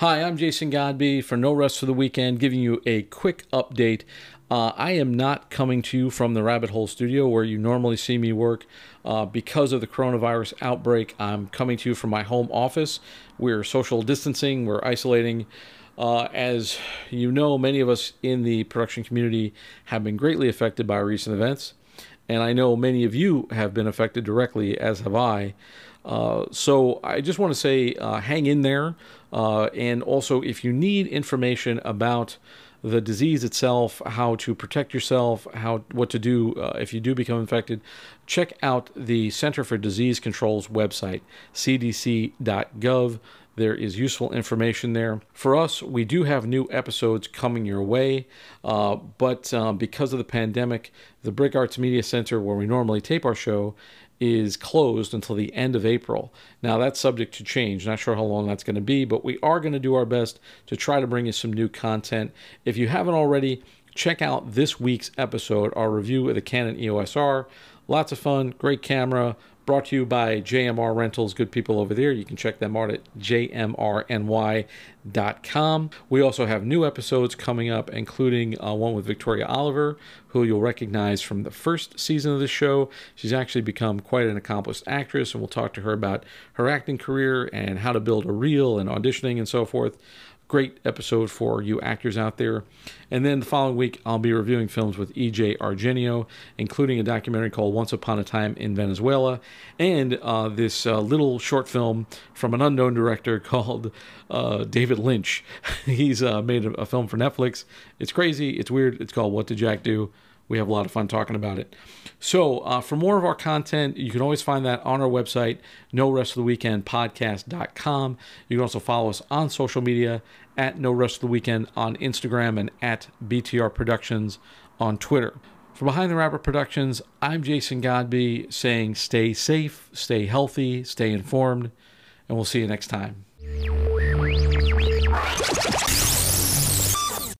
Hi, I'm Jason Godby for No Rest for the Weekend, giving you a quick update. Uh, I am not coming to you from the Rabbit Hole Studio where you normally see me work. Uh, because of the coronavirus outbreak, I'm coming to you from my home office. We're social distancing, we're isolating. Uh, as you know, many of us in the production community have been greatly affected by recent events, and I know many of you have been affected directly, as have I. Uh, so I just want to say uh, hang in there. Uh, and also, if you need information about the disease itself, how to protect yourself, how what to do uh, if you do become infected, check out the Center for Disease Control's website, cdc.gov. There is useful information there. For us, we do have new episodes coming your way, uh, but uh, because of the pandemic, the BRIC Arts Media Center, where we normally tape our show, is closed until the end of April. Now, that's subject to change. Not sure how long that's going to be, but we are going to do our best to try to bring you some new content. If you haven't already, check out this week's episode, our review of the Canon EOS R. Lots of fun, great camera, brought to you by JMR Rentals, good people over there. You can check them out at jmrny.com. We also have new episodes coming up, including uh, one with Victoria Oliver, who you'll recognize from the first season of the show. She's actually become quite an accomplished actress, and we'll talk to her about her acting career and how to build a reel and auditioning and so forth great episode for you actors out there. And then the following week, I'll be reviewing films with EJ Argenio, including a documentary called Once Upon a Time in Venezuela, and uh, this uh, little short film from an unknown director called uh, David Lynch. He's uh, made a, a film for Netflix. It's crazy, it's weird. It's called What Did Jack Do? We have a lot of fun talking about it. So, uh, for more of our content, you can always find that on our website, no rest for the weekend podcast.com. You can also follow us on social media at no rest for the weekend on Instagram and at BTR Productions on Twitter. For Behind the Wrapper Productions, I'm Jason Godby saying stay safe, stay healthy, stay informed, and we'll see you next time.